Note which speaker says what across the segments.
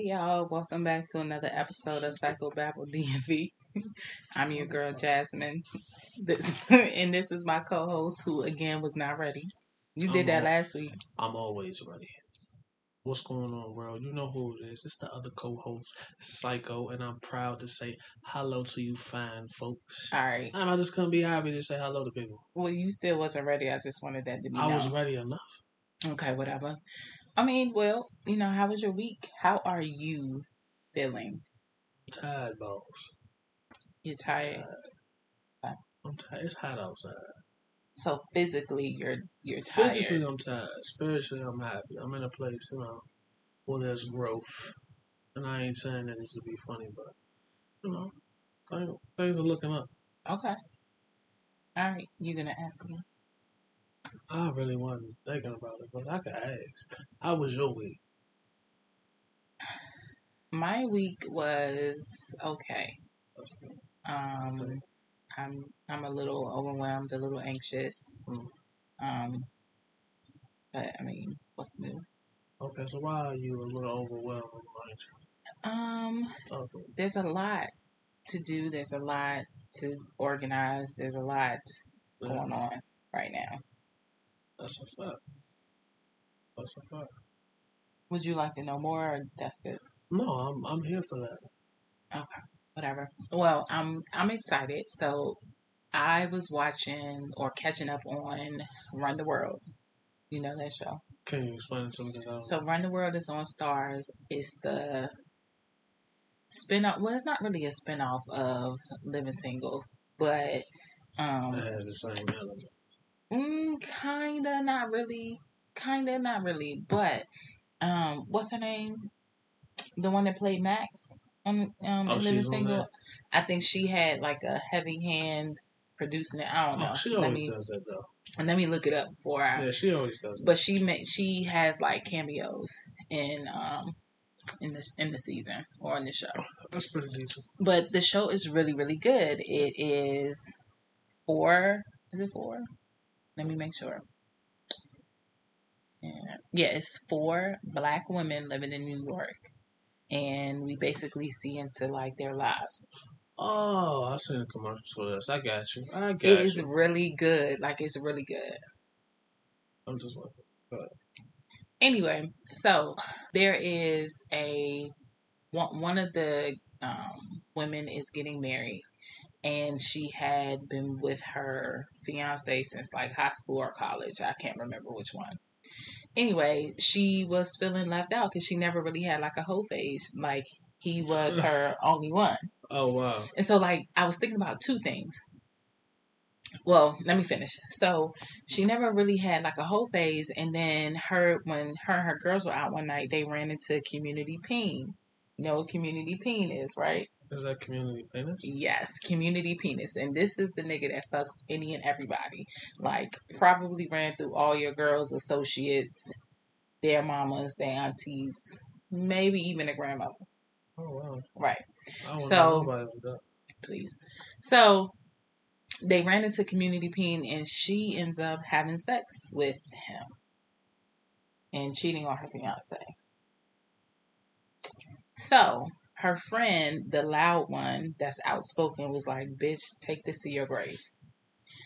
Speaker 1: Hey y'all, welcome back to another episode of Psycho Babble DMV. I'm your girl Jasmine, this, and this is my co-host who again was not ready. You did
Speaker 2: I'm
Speaker 1: that
Speaker 2: al-
Speaker 1: last week.
Speaker 2: I'm always ready. What's going on, world? You know who it is. It's the other co-host, Psycho, and I'm proud to say hello to you fine folks.
Speaker 1: All right.
Speaker 2: And I just couldn't be happy to say hello to people.
Speaker 1: Well, you still wasn't ready. I just wanted that to be
Speaker 2: I was ready enough.
Speaker 1: Okay, whatever. I mean, well, you know, how was your week? How are you feeling?
Speaker 2: Tired balls.
Speaker 1: You're tired.
Speaker 2: Tired. Oh. I'm tired. It's hot outside.
Speaker 1: So physically, you're you're tired.
Speaker 2: Physically, I'm tired. Spiritually, I'm happy. I'm in a place, you know, where there's growth. And I ain't saying that this to be funny, but you know, things, things are looking up.
Speaker 1: Okay. All right. you're gonna ask me?
Speaker 2: I really wasn't thinking about it, but I could ask. How was your week?
Speaker 1: My week was okay. Um, I'm I'm a little overwhelmed, a little anxious.
Speaker 2: Mm.
Speaker 1: Um, but I mean, what's new?
Speaker 2: Okay, so why are you a little overwhelmed and anxious?
Speaker 1: Um,
Speaker 2: Talk to me.
Speaker 1: there's a lot to do. There's a lot to organize. There's a lot going on right now.
Speaker 2: That's a fact. That's a fact.
Speaker 1: Would you like to know more? Or that's good.
Speaker 2: No, I'm I'm here for that.
Speaker 1: Okay, whatever. Well, I'm I'm excited. So, I was watching or catching up on Run the World. You know that show.
Speaker 2: Can you explain to me?
Speaker 1: So Run the World is on Starz. It's the spin-off. Well, it's not really a spin-off of Living Single, but um,
Speaker 2: it has the same element.
Speaker 1: Mm, kinda, not really, kinda, not really. But um, what's her name? The one that played Max on um,
Speaker 2: Oh,
Speaker 1: Living Single. I think she had like a heavy hand producing it. I don't know.
Speaker 2: Oh, she always
Speaker 1: me
Speaker 2: does that though.
Speaker 1: And let me look it up before I
Speaker 2: Yeah, she always does. That.
Speaker 1: but she made she has like cameos in um in the in the season or in the show.
Speaker 2: That's pretty decent.
Speaker 1: But the show is really really good. It is four. Is it four? Let me make sure. Yeah, yeah, it's four black women living in New York, and we basically see into like their lives.
Speaker 2: Oh, I seen a commercial for this. I got you. I got
Speaker 1: It is
Speaker 2: you.
Speaker 1: really good. Like it's really good.
Speaker 2: I'm just wondering.
Speaker 1: anyway, so there is a one, one of the um, women is getting married, and she had been with her fiance since like high school or college. I can't remember which one. Anyway, she was feeling left out because she never really had like a whole phase. Like he was her only one.
Speaker 2: Oh wow.
Speaker 1: And so, like, I was thinking about two things. Well, let me finish. So, she never really had like a whole phase, and then her when her and her girls were out one night, they ran into Community Peen. You know what Community Peen is, right?
Speaker 2: Is that community penis?
Speaker 1: Yes, Community Penis, and this is the nigga that fucks any and everybody. Like, probably ran through all your girls' associates, their mamas, their aunties, maybe even a grandmother.
Speaker 2: Oh wow.
Speaker 1: Right. So-
Speaker 2: know nobody like that.
Speaker 1: please. So they ran into community peen and she ends up having sex with him and cheating on her fiance. So her friend, the loud one that's outspoken, was like, bitch, take this to your grave.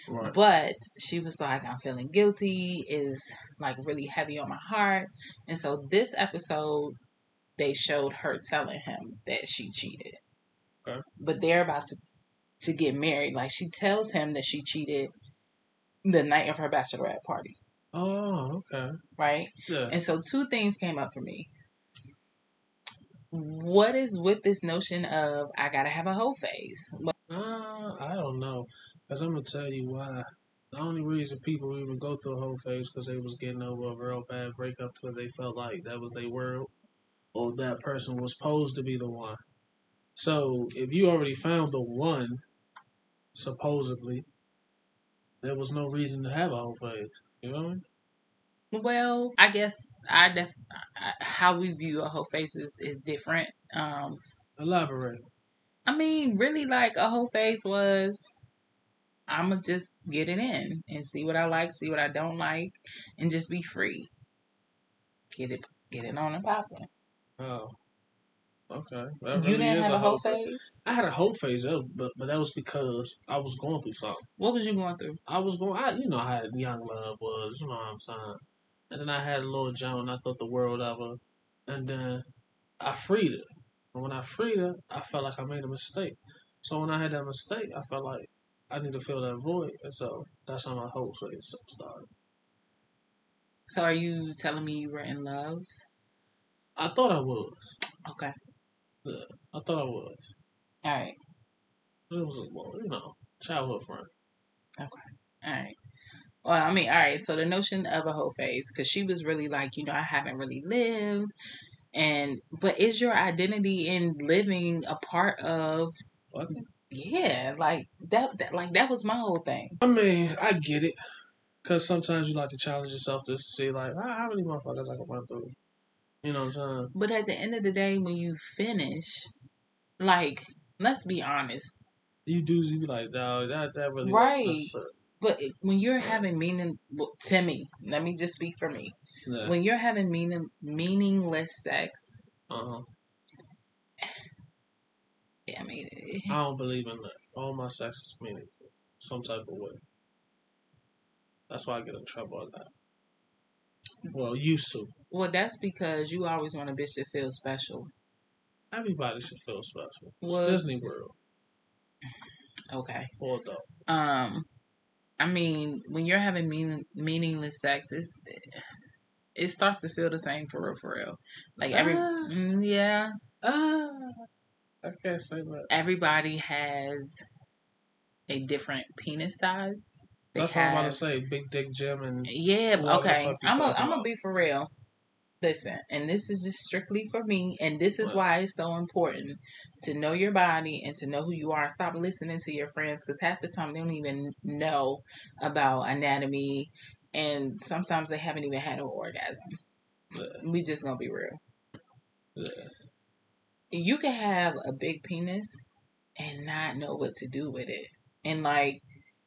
Speaker 2: Right.
Speaker 1: But she was like, I'm feeling guilty, is like really heavy on my heart. And so this episode, they showed her telling him that she cheated.
Speaker 2: Okay.
Speaker 1: But they're about to, to get married. Like she tells him that she cheated the night of her bachelorette party,
Speaker 2: Oh, okay.
Speaker 1: right?
Speaker 2: Yeah.
Speaker 1: And so two things came up for me. What is with this notion of I gotta have a whole phase?
Speaker 2: Uh, I don't know. Because I'm to tell you why. The only reason people even go through a whole phase because they was getting over a real bad breakup because they felt like that was their world or that person was supposed to be the one. So if you already found the one, supposedly, there was no reason to have a whole phase. You know what I mean?
Speaker 1: Well, I guess I def I, how we view a whole face is, is different. Um,
Speaker 2: Elaborate.
Speaker 1: I mean, really, like a whole face was, I'm gonna just get it in and see what I like, see what I don't like, and just be free. Get it, get it on and popping.
Speaker 2: Oh. Okay. That
Speaker 1: you
Speaker 2: really
Speaker 1: didn't have a whole
Speaker 2: phase.
Speaker 1: phase.
Speaker 2: I had a whole phase, but but that was because I was going through something.
Speaker 1: What was you going through?
Speaker 2: I was going, I you know how young love was, you know what I'm saying. And then I had a little Joan, I thought the world of her, and then I freed her. And when I freed her, I felt like I made a mistake. So when I had that mistake, I felt like I need to fill that void, and so that's how my whole phase started.
Speaker 1: So are you telling me you were in love?
Speaker 2: I thought I was.
Speaker 1: Okay.
Speaker 2: Yeah, I thought I was.
Speaker 1: All right.
Speaker 2: It was a well, you know, childhood friend. Okay.
Speaker 1: All right. Well, I mean, all right. So the notion of a whole phase, because she was really like, you know, I haven't really lived, and but is your identity in living a part of?
Speaker 2: Fucking.
Speaker 1: Yeah, like that. that like that was my whole thing.
Speaker 2: I mean, I get it. Because sometimes you like to challenge yourself just to see, like, how, how many motherfuckers I can run through. You know what I'm saying?
Speaker 1: But at the end of the day, when you finish, like, let's be honest.
Speaker 2: You do, you be like, no, that, that really
Speaker 1: Right. But when you're having meaning, to me, let me just speak for me.
Speaker 2: Yeah.
Speaker 1: When you're having meaning, meaningless sex,
Speaker 2: Uh-huh.
Speaker 1: Yeah, I mean,
Speaker 2: I don't believe in that. All my sex is meaningful. Some type of way. That's why I get in trouble a lot. Well, used to.
Speaker 1: well, that's because you always want a bitch to feel special.
Speaker 2: Everybody should feel special. It's
Speaker 1: Well-
Speaker 2: Disney World
Speaker 1: Okay.
Speaker 2: for adults.
Speaker 1: Um, I mean, when you're having meaning, meaningless sex, it's it starts to feel the same for real, for real. Like every,
Speaker 2: Ah.
Speaker 1: mm, yeah,
Speaker 2: Ah, I can't say that.
Speaker 1: everybody has a different penis size. They
Speaker 2: That's what I'm about to say. Big Dick Jim and
Speaker 1: Yeah, okay. I'm
Speaker 2: talking
Speaker 1: I'm gonna be for real. Listen, and this is just strictly for me, and this is why it's so important to know your body and to know who you are. Stop listening to your friends because half the time they don't even know about anatomy, and sometimes they haven't even had an orgasm.
Speaker 2: Yeah.
Speaker 1: We just gonna be real.
Speaker 2: yeah.
Speaker 1: You can have a big penis and not know what to do with it, and like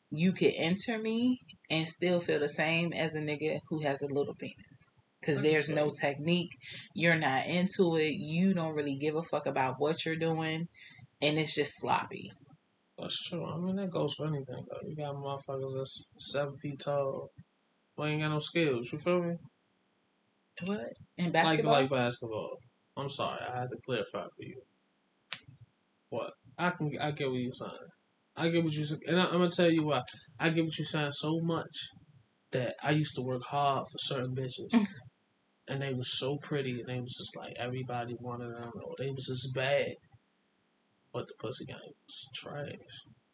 Speaker 1: you could enter me and still feel the same as a nigga who has a little penis. Because there's no technique. You're not into it. You don't really give a fuck about what you're doing. And it's just sloppy.
Speaker 2: That's true. I mean, that goes for anything, though. You got motherfuckers that's seven feet tall. Who ain't got no skills. You feel me?
Speaker 1: What? In
Speaker 2: Like
Speaker 1: basketball?
Speaker 2: like basketball. I'm sorry, I had to clarify for you. What? I can I get what you're saying. I get what you're saying, and I, I'm gonna tell you why. I get what you're saying so much that I used to work hard for certain bitches, and they was so pretty, and they was just like everybody wanted them, or they was just bad, but the pussy game was trash.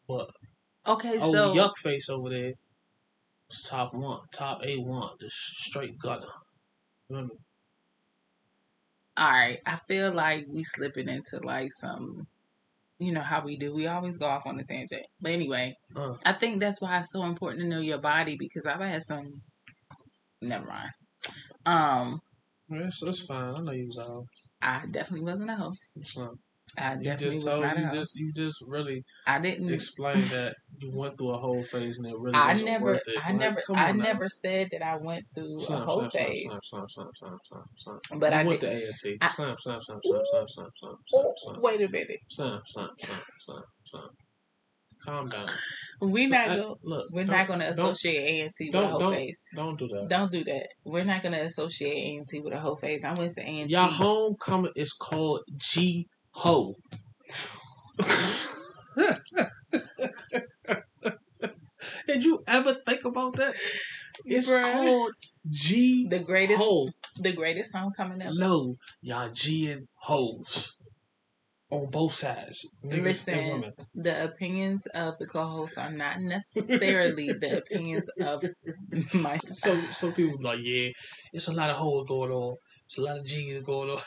Speaker 2: But
Speaker 1: okay,
Speaker 2: oh,
Speaker 1: so
Speaker 2: yuck face over there was top one, top A one, just straight gunner. Remember?
Speaker 1: all right. I feel like we slipping into like some you know how we do. We always go off on a tangent. But anyway,
Speaker 2: Uh.
Speaker 1: I think that's why it's so important to know your body because I've had some never mind. Um,
Speaker 2: It's, it's fine. I know you was out.
Speaker 1: I definitely wasn't a hoe.
Speaker 2: Not.
Speaker 1: I definitely
Speaker 2: just
Speaker 1: was not a
Speaker 2: you
Speaker 1: hoe.
Speaker 2: just you just really
Speaker 1: I didn't
Speaker 2: explained that you went through a whole phase and it really
Speaker 1: I
Speaker 2: wasn't
Speaker 1: never,
Speaker 2: worth it.
Speaker 1: I
Speaker 2: Like,
Speaker 1: never, I
Speaker 2: now.
Speaker 1: never said that I went through a whole
Speaker 2: slam, slam,
Speaker 1: phase.
Speaker 2: slam, slam, slam, slam, slam, slam.
Speaker 1: But
Speaker 2: you
Speaker 1: I
Speaker 2: went
Speaker 1: did-
Speaker 2: to A&T.
Speaker 1: I-
Speaker 2: Slam, slam, slam, slam, slam, slam, slam,
Speaker 1: Oh,
Speaker 2: slam,
Speaker 1: wait a minute,
Speaker 2: slam, slam, slam, slam, slam. Calm down.
Speaker 1: we're
Speaker 2: So,
Speaker 1: not
Speaker 2: I-
Speaker 1: going.
Speaker 2: look.
Speaker 1: We're
Speaker 2: don't-
Speaker 1: going to associate A and T with
Speaker 2: don't-
Speaker 1: a whole
Speaker 2: don't-
Speaker 1: phase.
Speaker 2: Don't do that.
Speaker 1: Don't do that. We're not going to associate A and T with a whole face. I went to A and T.
Speaker 2: Your homecoming is called G Ho. Did you ever think about that? It's
Speaker 1: Bruh.
Speaker 2: called G
Speaker 1: The greatest,
Speaker 2: Ho.
Speaker 1: the greatest homecoming ever.
Speaker 2: Low, y'all G and hoes on both sides.
Speaker 1: Listen. The opinions of the co-hosts are not necessarily the opinions of my.
Speaker 2: So some people be like, yeah, it's a lot of hoes going on. It's a lot of G's going on.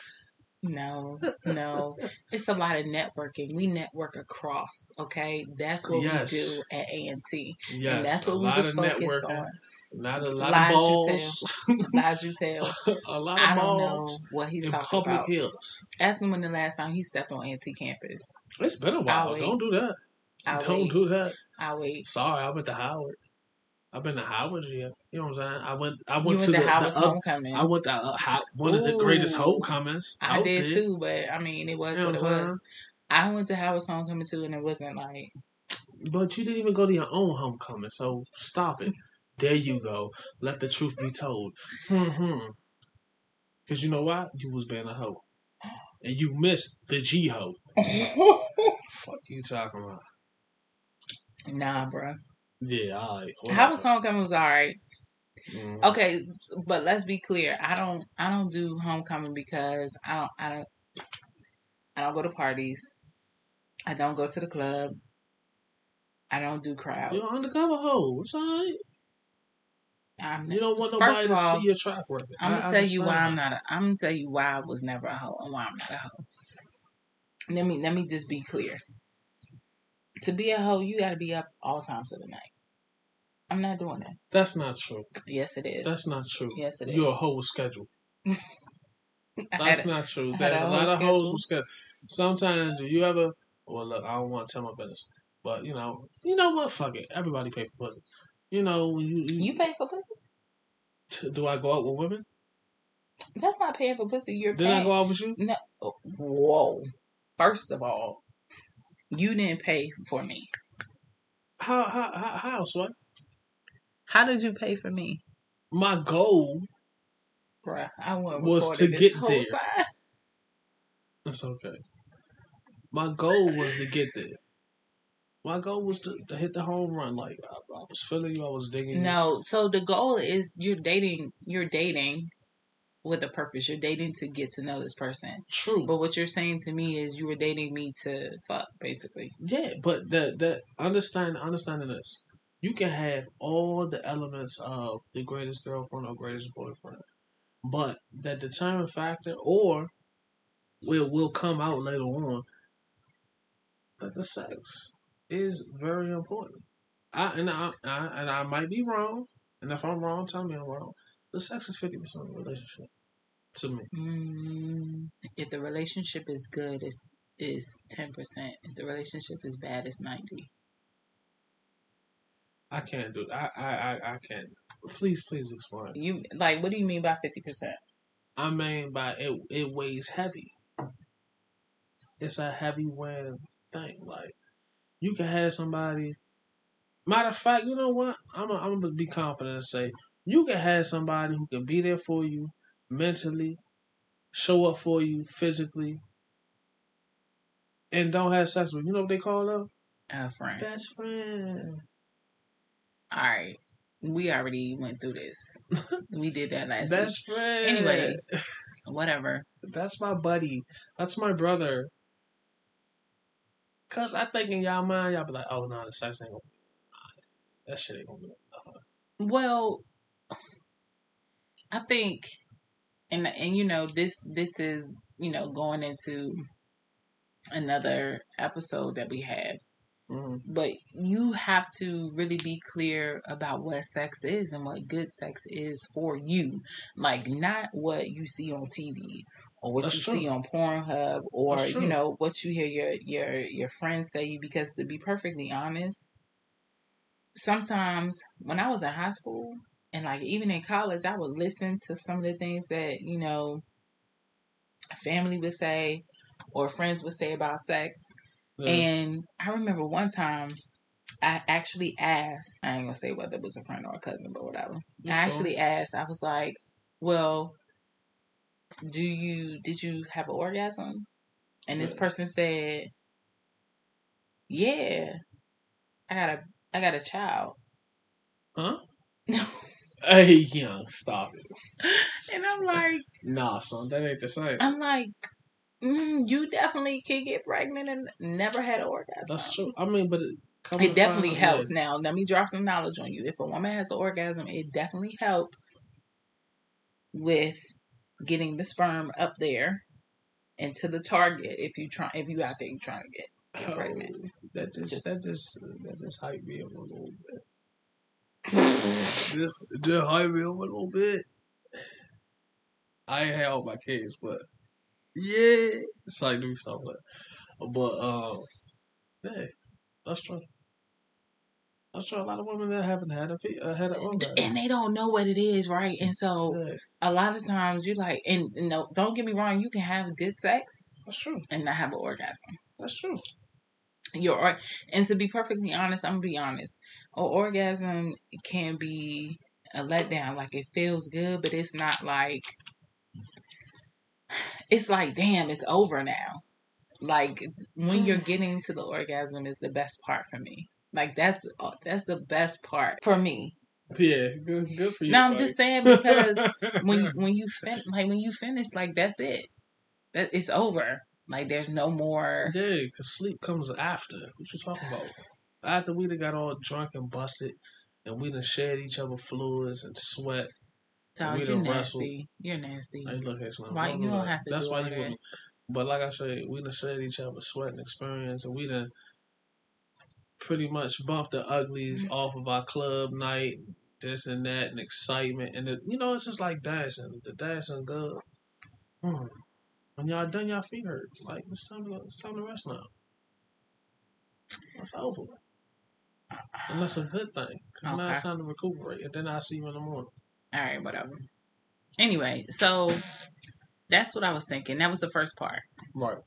Speaker 1: No, no. It's a lot of networking. We network across, okay? That's what
Speaker 2: Yes.
Speaker 1: we do at A&T.
Speaker 2: Yes,
Speaker 1: and that's what we was focused
Speaker 2: networking.
Speaker 1: on.
Speaker 2: Not a lot
Speaker 1: Lies
Speaker 2: of
Speaker 1: you
Speaker 2: balls.
Speaker 1: Lies you tell.
Speaker 2: a lot
Speaker 1: I
Speaker 2: of
Speaker 1: don't know what he's
Speaker 2: in
Speaker 1: talking
Speaker 2: public
Speaker 1: about.
Speaker 2: hills.
Speaker 1: Ask him when the last time he stepped on A&T campus.
Speaker 2: It's been a while. Don't do that.
Speaker 1: I'll
Speaker 2: Don't
Speaker 1: wait.
Speaker 2: do that.
Speaker 1: I'll wait.
Speaker 2: Sorry, I went to Howard. I've been to Howard, yeah. You know what I'm saying? I went. I went
Speaker 1: went
Speaker 2: to
Speaker 1: to
Speaker 2: the,
Speaker 1: Howard's
Speaker 2: the
Speaker 1: homecoming.
Speaker 2: I went to uh, how, one of the greatest
Speaker 1: Ooh.
Speaker 2: homecomings.
Speaker 1: I did
Speaker 2: there.
Speaker 1: too, but I mean, it was
Speaker 2: You know
Speaker 1: what it
Speaker 2: what I'm
Speaker 1: was. I went to Howard's homecoming too, and it wasn't like
Speaker 2: But you didn't even go to your own homecoming, so stop it. There you go. Let the truth be told. Hmm. Because you know why? You was being a hoe. And you missed the G hoe. Fuck you talking about?
Speaker 1: nah, bro.
Speaker 2: Yeah, alright.
Speaker 1: How was homecoming was all right.
Speaker 2: Mhm.
Speaker 1: Okay, but let's be clear. I don't I don't do homecoming because I don't I don't I don't go to parties. I don't go to the club. I don't do crowds.
Speaker 2: You're an undercover hoe. It's alright.
Speaker 1: I'm,
Speaker 2: You don't want nobody to
Speaker 1: all,
Speaker 2: see your track record.
Speaker 1: I'm gonna tell you why I'm not. A, I'm gonna tell you why I was never a hoe and why I'm not a hoe. Let me let me just be clear. To be a hoe, you got to be up all times of the night. I'm not doing that.
Speaker 2: That's not true.
Speaker 1: Yes, it is.
Speaker 2: That's not true.
Speaker 1: yes, it is.
Speaker 2: You're a hoe with schedule. That's
Speaker 1: had-
Speaker 2: not true.
Speaker 1: I
Speaker 2: There's
Speaker 1: a
Speaker 2: a lot of
Speaker 1: schedule.
Speaker 2: hoes with schedule. Sometimes, do you ever? Well, look, I don't want to tell my business, but you know, you know what? Fuck it. Everybody pay for pussy. You know, when you,
Speaker 1: you pay for pussy.
Speaker 2: t- do I go out with women?
Speaker 1: That's not paying for pussy. You're
Speaker 2: Did
Speaker 1: paying.
Speaker 2: I go out with you?
Speaker 1: No. Oh, whoa. First of all, you didn't pay for me.
Speaker 2: How how how, how son?
Speaker 1: How did you pay for me,
Speaker 2: My goal.
Speaker 1: bruh? I
Speaker 2: Was to get there.
Speaker 1: time.
Speaker 2: That's okay. My goal was to get there. My goal was to, to hit the home run. Like I, I was feeling you, I was digging you.
Speaker 1: No, so the goal is you're dating. You're dating with a purpose. You're dating to get to know this person.
Speaker 2: True.
Speaker 1: But what you're saying to me is you were dating me to fuck, basically.
Speaker 2: Yeah, but the the understand understanding this, you can have all the elements of the greatest girlfriend or greatest boyfriend, but the determining factor, or will will come out later on, that the sex is very important. I and I, I and I might be wrong, and if I'm wrong, tell me I'm wrong. The sex is fifty percent of the relationship, to me.
Speaker 1: Mm, if the relationship is good, it's is ten percent. If the relationship is bad, it's ninety.
Speaker 2: I can't do. it. I I I, I can't. Please, please explain.
Speaker 1: You like what do you mean by fifty percent?
Speaker 2: I mean by it it weighs heavy. It's a heavy weighing thing. Like you can have somebody. Matter of fact, you know what? I'm i I'm gonna be confident and say you can have somebody who can be there for you mentally, show up for you physically, and don't have sex with. You know what they call them?
Speaker 1: Uh, friend.
Speaker 2: Best friend.
Speaker 1: All right, we already went through this. we did that last
Speaker 2: Best friend.
Speaker 1: Anyway. Whatever.
Speaker 2: That's my buddy. That's my brother. Cause I think in y'all mind, y'all be like, oh no, the sex ain't gonna be that shit ain't gonna be nothing.
Speaker 1: Well, I think, and and you know this this is you know going into another episode that we have,
Speaker 2: Mm-hmm.
Speaker 1: but you have to really be clear about what sex is and what good sex is for you, like not what you see on TV or what
Speaker 2: That's
Speaker 1: you
Speaker 2: true.
Speaker 1: see on Pornhub or you know what you hear your your your friends say you. Because to be perfectly honest, sometimes when I was in high school and like even in college, I would listen to some of the things that you know family would say or friends would say about sex.
Speaker 2: Yeah.
Speaker 1: And I remember one time I actually asked, I ain't gonna say whether it was a friend or a cousin, but whatever. I actually asked, I was like, Well, do you did you have an orgasm? And this person said, Yeah. I got a I got a child.
Speaker 2: Huh? Hey, young, stop it.
Speaker 1: And I'm like
Speaker 2: Nah, son, that ain't the same.
Speaker 1: I'm like, mm, you definitely can get pregnant and never had an orgasm.
Speaker 2: That's true. I mean, but it,
Speaker 1: It definitely helps. Now, let me drop some knowledge on you. If a woman has an orgasm, it definitely helps with getting the sperm up there and to the target. If you try, if you out there you trying to get,
Speaker 2: Yeah.
Speaker 1: get pregnant.
Speaker 2: Oh, that just,
Speaker 1: Just-
Speaker 2: that just that just hype me up a little bit. just just hype me up a little bit. I ain't had all my kids, but yeah, it's like do stuff like. But um, yeah, that's true. I'm sure a lot of women that haven't had a uh, had an orgasm.
Speaker 1: and they don't know what it is, right? And so
Speaker 2: Yeah,
Speaker 1: a lot of times you're like, and no, don't get me wrong, you can have good sex
Speaker 2: that's true.
Speaker 1: and not have an orgasm.
Speaker 2: That's true.
Speaker 1: Your or- and to be perfectly honest, I'm gonna be honest. An orgasm can be a letdown. Like it feels good, but it's not like it's like damn, it's over now. Like when you're getting to the orgasm is the best part for me. Like that's uh, that's the best part for me.
Speaker 2: Yeah, good, good for you.
Speaker 1: No, I'm
Speaker 2: buddy.
Speaker 1: just saying because when when you fin- like when you finish, like that's it. That it's over. Like there's no more.
Speaker 2: Yeah, because sleep comes after. What you talking about? After we done got all drunk and busted, and we done shared each other fluids and sweat.
Speaker 1: Dog,
Speaker 2: we
Speaker 1: you're
Speaker 2: wrestled.
Speaker 1: nasty. You're nasty.
Speaker 2: Hey, look, it's not-
Speaker 1: Why- you don't
Speaker 2: look,
Speaker 1: have to
Speaker 2: That's
Speaker 1: do
Speaker 2: why you
Speaker 1: that.
Speaker 2: But like I said, we done shared each other sweat and experience, and we done pretty much bumped the uglies
Speaker 1: Mm-hmm.
Speaker 2: off of our club night, this and that, and excitement, and the, you know, it's just like dancing. The dancing good. Mm. When y'all done, y'all feet hurt. Like it's time to it's time to rest now. That's over. And that's a good thing. Because now it's time to recuperate. And then I'll see you in the morning.
Speaker 1: All right, whatever. Anyway, so that's what I was thinking. That was the first part,
Speaker 2: Right.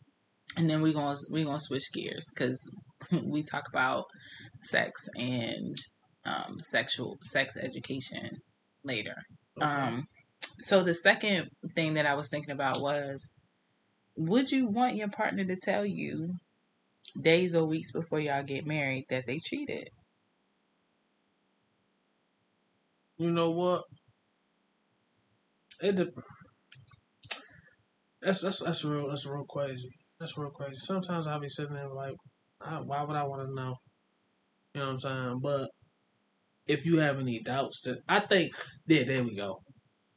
Speaker 1: and then we're gonna we gonna switch gears because we talk about sex and um, sexual sex education later. Um, so the second thing that I was thinking about was, would you want your partner to tell you days or weeks before y'all get married that they cheated?
Speaker 2: you know what? It de- that's that's that's real that's real crazy. That's real crazy. Sometimes I'll be sitting there like, I, why would I want to know? You know what I'm saying? But if you have any doubts, that I think there there we go.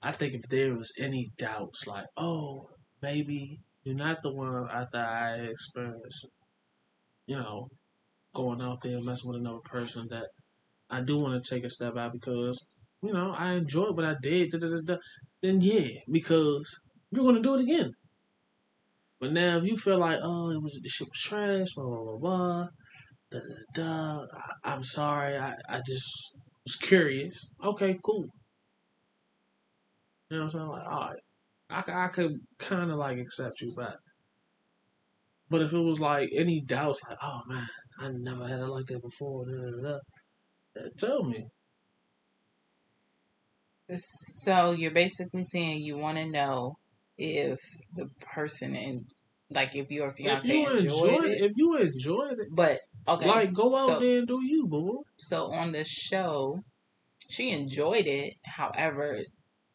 Speaker 2: I think if there was any doubts, like oh maybe you're not the one after I experienced, you know, going out there and messing with another person, that I do want to take a step out because you know, I enjoyed what I did, da, da, da, then yeah, because you're gonna do it again. But now if you feel like, oh, it was the shit was trash, blah blah blah blah, da da da. I, I'm sorry, I, I just was curious. Okay, cool. You know what I'm saying? Like, all right, I, I could kind of like accept you back. But if it was like any doubts, like, oh man, I never had it like that before, da, da, da, tell me.
Speaker 1: So you're basically saying you want to know if the person and like if your
Speaker 2: If
Speaker 1: fiance
Speaker 2: you
Speaker 1: enjoyed, it.
Speaker 2: it, if you enjoyed it,
Speaker 1: But okay,
Speaker 2: like go out
Speaker 1: so,
Speaker 2: there and do you, boo.
Speaker 1: So on the show, she enjoyed it. However,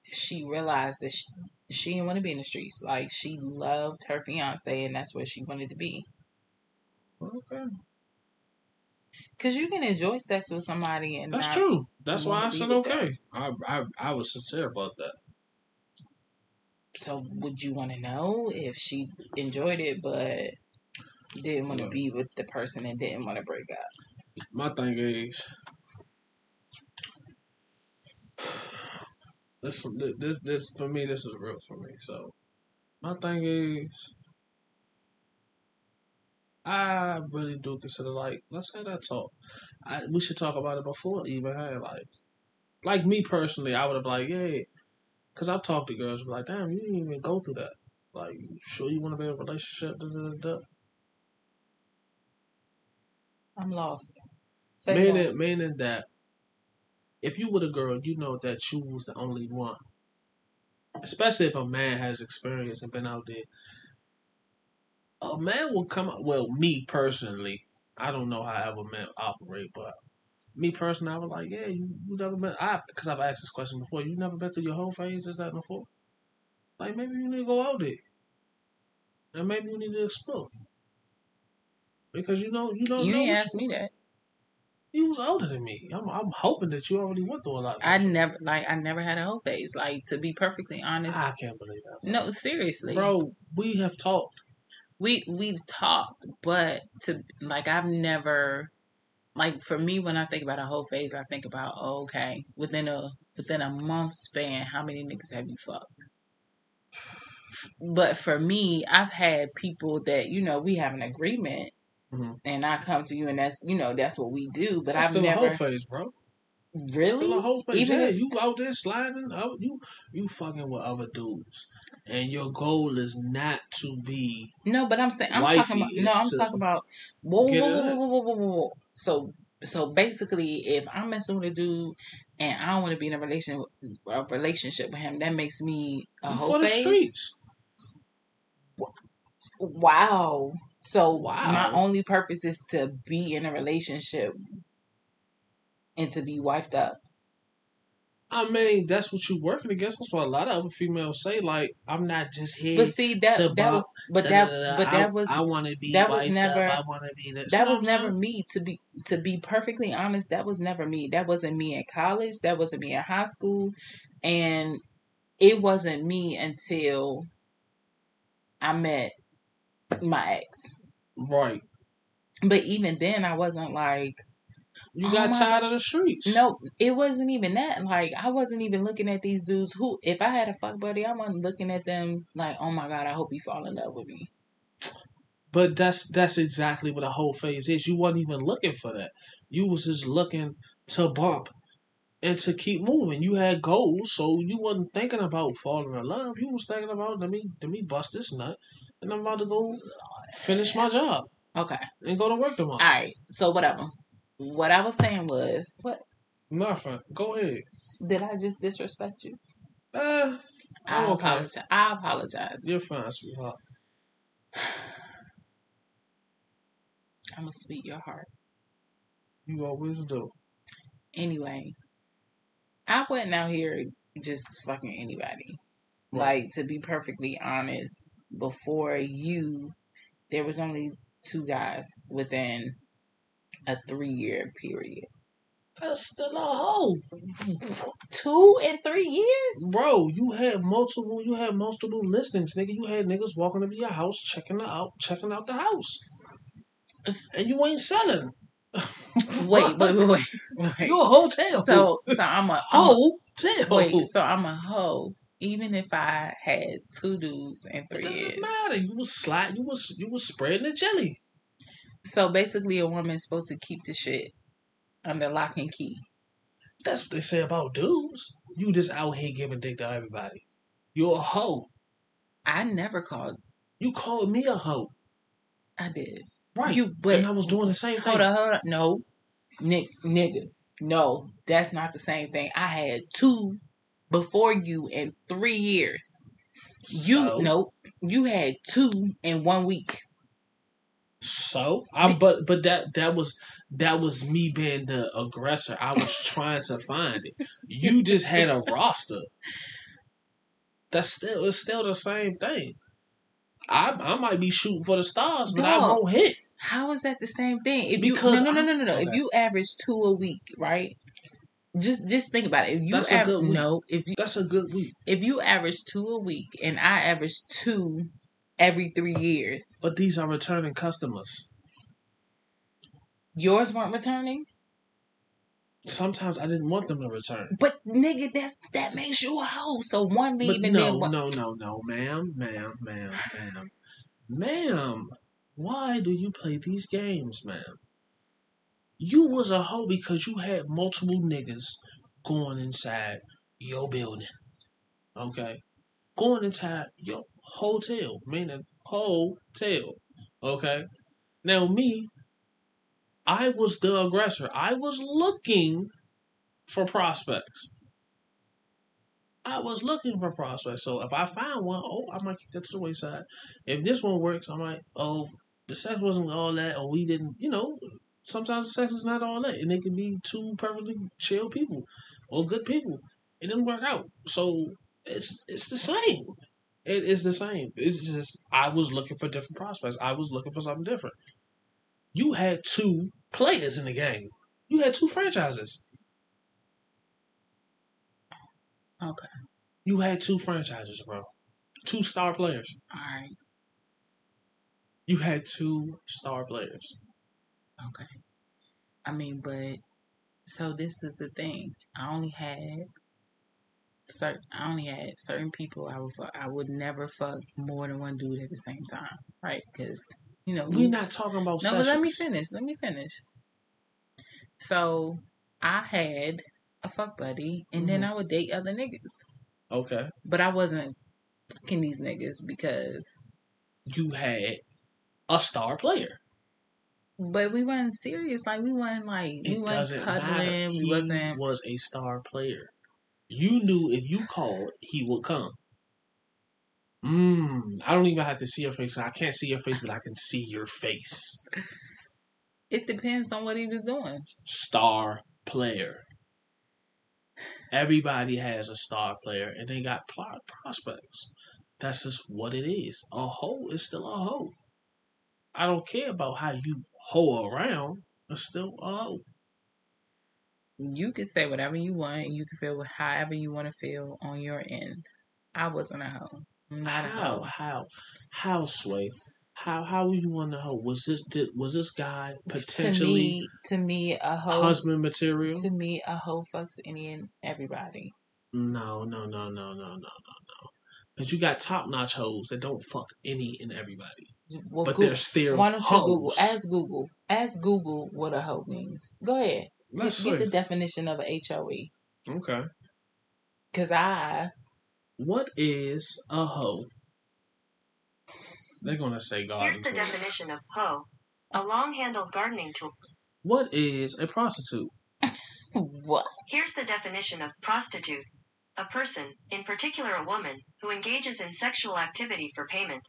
Speaker 1: she realized that she, she didn't want to be in the streets. Like she loved her fiance, and that's where she wanted to be.
Speaker 2: Okay,
Speaker 1: Cause you can enjoy sex with somebody and
Speaker 2: that's true. That's why I said okay. I, I I was sincere about that.
Speaker 1: So would you want to know if she enjoyed it, but didn't want to be with the person and didn't want to break up?
Speaker 2: My thing is, this this this for me. This is real for me. So, my thing is, I really do consider like let's have that talk. I we should talk about it before it even had like, like me personally, I would have like yeah, because I've talked to girls like, damn, you didn't even go through that. Like, you sure you want to be in a relationship? Da, da, da.
Speaker 1: I'm lost. Say
Speaker 2: meaning, meaning that if you with a girl, you know that you was the only one. Especially if a man has experience and been out there. A man will come out. Well, me personally, I don't know how other men operate, but me personally, I was like, yeah, you, you never been. I because I've asked this question before. You never been through your whole phase as that before. Like maybe you need to go out there, and maybe you need to explore. Because you know you don't
Speaker 1: You
Speaker 2: know.
Speaker 1: ain't
Speaker 2: what
Speaker 1: asked me that.
Speaker 2: you was older than me. I'm I'm hoping that you already went through a lot. Of
Speaker 1: I
Speaker 2: shit.
Speaker 1: never like I never had a whole phase. Like to be perfectly honest,
Speaker 2: I can't believe that,
Speaker 1: no, seriously,
Speaker 2: bro. We have talked.
Speaker 1: we we've talked, but to like I've never like for me when I think about a whole phase, I think about oh, okay within a within a month span, how many niggas have you fucked? But for me, I've had people that you know we have an agreement
Speaker 2: Mhm.
Speaker 1: and I come to you, and that's you know that's what we do. But
Speaker 2: That's
Speaker 1: I've
Speaker 2: still a
Speaker 1: never
Speaker 2: whole phase, bro.
Speaker 1: Really
Speaker 2: Still a whole phase.
Speaker 1: even
Speaker 2: yeah,
Speaker 1: if
Speaker 2: you out there sliding, out, you you fucking with other dudes, and your goal is not to be
Speaker 1: no, but I'm saying I'm talking about no, I'm talking about whoa, whoa, whoa, whoa, whoa, whoa, whoa. So so basically, if I'm messing with a dude and I don't want to be in a relation a relationship with him, that makes me a
Speaker 2: You
Speaker 1: whole
Speaker 2: for the
Speaker 1: phase.
Speaker 2: streets.
Speaker 1: Wow. So my only purpose is to be in a relationship and to be wifed up.
Speaker 2: I mean, that's what you're working against. That's what a lot of other females say. Like, I'm not just here
Speaker 1: But see that that was but that but that was
Speaker 2: I, want to be
Speaker 1: that was never-
Speaker 2: up. I want to be this.
Speaker 1: that was never me to be to be perfectly honest that was never me that wasn't me in college that wasn't me in high school and it wasn't me until i met my ex
Speaker 2: right.
Speaker 1: but even then i wasn't like
Speaker 2: You
Speaker 1: Oh
Speaker 2: got tired of the streets.
Speaker 1: no it wasn't even that like i wasn't even looking at these dudes who if i had a fuck buddy i wasn't looking at them like oh my god i hope he fall in love with me
Speaker 2: But that's that's exactly what a whole phase is. You wasn't even looking for that. You was just looking to bump and to keep moving. You had goals, so you wasn't thinking about falling in love. You was thinking about let me let me bust this nut, and I'm about to go finish my job
Speaker 1: okay
Speaker 2: and go to work tomorrow.
Speaker 1: all right so whatever what i was saying was what
Speaker 2: Nothing. Go ahead.
Speaker 1: did i just disrespect you
Speaker 2: Uh,
Speaker 1: I
Speaker 2: I'm okay.
Speaker 1: apologize. I apologize.
Speaker 2: You're fine, sweetheart.
Speaker 1: I'm gonna sweet your heart.
Speaker 2: You always do.
Speaker 1: Anyway, I wasn't out here just fucking anybody.
Speaker 2: Right.
Speaker 1: Like to be perfectly honest, before you, there was only two guys within a three year period.
Speaker 2: That's still a hoe.
Speaker 1: Two and three years?
Speaker 2: Bro, you had multiple you had multiple listings, nigga. You had niggas walking up to your house checking it out checking out the house. And you ain't selling.
Speaker 1: Wait, wait, wait, wait. wait.
Speaker 2: You a hotel.
Speaker 1: So, so I'm a I'm a-
Speaker 2: hotel.
Speaker 1: wait. So I'm a hoe. Even if I had two dudes in
Speaker 2: it
Speaker 1: three
Speaker 2: doesn't
Speaker 1: years.
Speaker 2: matter. You was slide you was you was spreading the jelly.
Speaker 1: So basically, a woman's supposed to keep the shit under lock and key.
Speaker 2: That's what they say about dudes. You just out here giving dick to everybody. You're a hoe.
Speaker 1: I never called.
Speaker 2: You called me a hoe.
Speaker 1: I did.
Speaker 2: Right.
Speaker 1: You, but
Speaker 2: and I was doing the same thing.
Speaker 1: hold on, hold on. No, Nick, nigga, no, that's not the same thing. I had two before you in three years. You
Speaker 2: So?
Speaker 1: no, you had two in one week.
Speaker 2: So I but but that that was that was me being the aggressor. I was trying to find it. You just had a roster. That's still it's still the same thing. I I might be shooting for the stars, but I won't hit.
Speaker 1: How is that the same thing? If you
Speaker 2: Because
Speaker 1: no no no no no no. If you average two a week, right? Just just think about it. If you
Speaker 2: That's a
Speaker 1: average
Speaker 2: good week.
Speaker 1: no, if you
Speaker 2: That's a good week.
Speaker 1: if you average two a week and I average two every three years,
Speaker 2: But these are returning customers.
Speaker 1: yours weren't returning.
Speaker 2: Sometimes I didn't want them to return.
Speaker 1: But nigga, that's that makes you a hoe. So one
Speaker 2: But
Speaker 1: and
Speaker 2: no,
Speaker 1: then one.
Speaker 2: no, no, no, ma'am, ma'am, ma'am, ma'am, ma'am. Why do you play these games, ma'am? You was a hoe because you had multiple niggas going inside your building. Okay? Going inside your hotel, meaning hotel. Okay? Now me, I was the aggressor. I was looking for prospects. I was looking for prospects. So if I find one, oh, I might kick that to the wayside. If this one works, I might, oh, the sex wasn't all that, or we didn't, you know, sometimes sex is not all that. And it can be two perfectly chill people or good people. It didn't work out. So it's it's the same. It is the same. It's just I was looking for different prospects. I was looking for something different. You had two players in the game. You had two franchises.
Speaker 1: Okay,
Speaker 2: You had two franchises, bro. Two star players.
Speaker 1: all right,
Speaker 2: You had two star players.
Speaker 1: okay. I mean, but so this is the thing. I only had certain. I only had certain people. I would. Fuck, I would never fuck more than one dude at the same time, right? Because you know,
Speaker 2: We're not talking about
Speaker 1: No,
Speaker 2: sessions.
Speaker 1: but let me finish. Let me finish. So I had a fuck buddy, and then
Speaker 2: Mhm.
Speaker 1: I would date other niggas,
Speaker 2: Okay.
Speaker 1: but I wasn't fucking these niggas because.
Speaker 2: You had a star player.
Speaker 1: But we weren't serious. Like we wasn't like we
Speaker 2: It
Speaker 1: wasn't
Speaker 2: doesn't matter.
Speaker 1: cuddling.
Speaker 2: He
Speaker 1: We wasn't.
Speaker 2: was a star player. You knew if you called, he would come. Mmm. I don't even have to see your face. I can't see your face, but I can see your face.
Speaker 1: It depends on what he was doing.
Speaker 2: Star player. Everybody has a star player, and they got pl- prospects. That's just what it is. A hoe is still a hoe. I don't care about how you hoe around. It's still a hoe
Speaker 1: you can say whatever you want and you can feel however you want to feel on your end. I wasn't a hoe. Not
Speaker 2: how, a
Speaker 1: hoe.
Speaker 2: How? How sway? How how were you on the hoe? Was this did, was this guy potentially
Speaker 1: to me, to me a hoe
Speaker 2: husband material?
Speaker 1: To me a hoe fucks any and everybody.
Speaker 2: No, no, no, no, no, no, no, no. But you got top notch hoes that don't fuck any and everybody.
Speaker 1: Well,
Speaker 2: but
Speaker 1: Google,
Speaker 2: they're still
Speaker 1: why don't
Speaker 2: hoes.
Speaker 1: Google? Ask Google. Ask Google what a hoe means. Go ahead.
Speaker 2: Let's
Speaker 1: get, get
Speaker 2: see.
Speaker 1: the definition of a HOE.
Speaker 2: okay
Speaker 1: Cause I
Speaker 2: what is a hoe they're gonna say garden
Speaker 3: Here's the
Speaker 2: tool.
Speaker 3: definition of hoe. A long-handled gardening tool.
Speaker 2: what is a prostitute
Speaker 1: what?
Speaker 3: Here's the definition of prostitute. A person, in particular a woman, who engages in sexual activity for payment.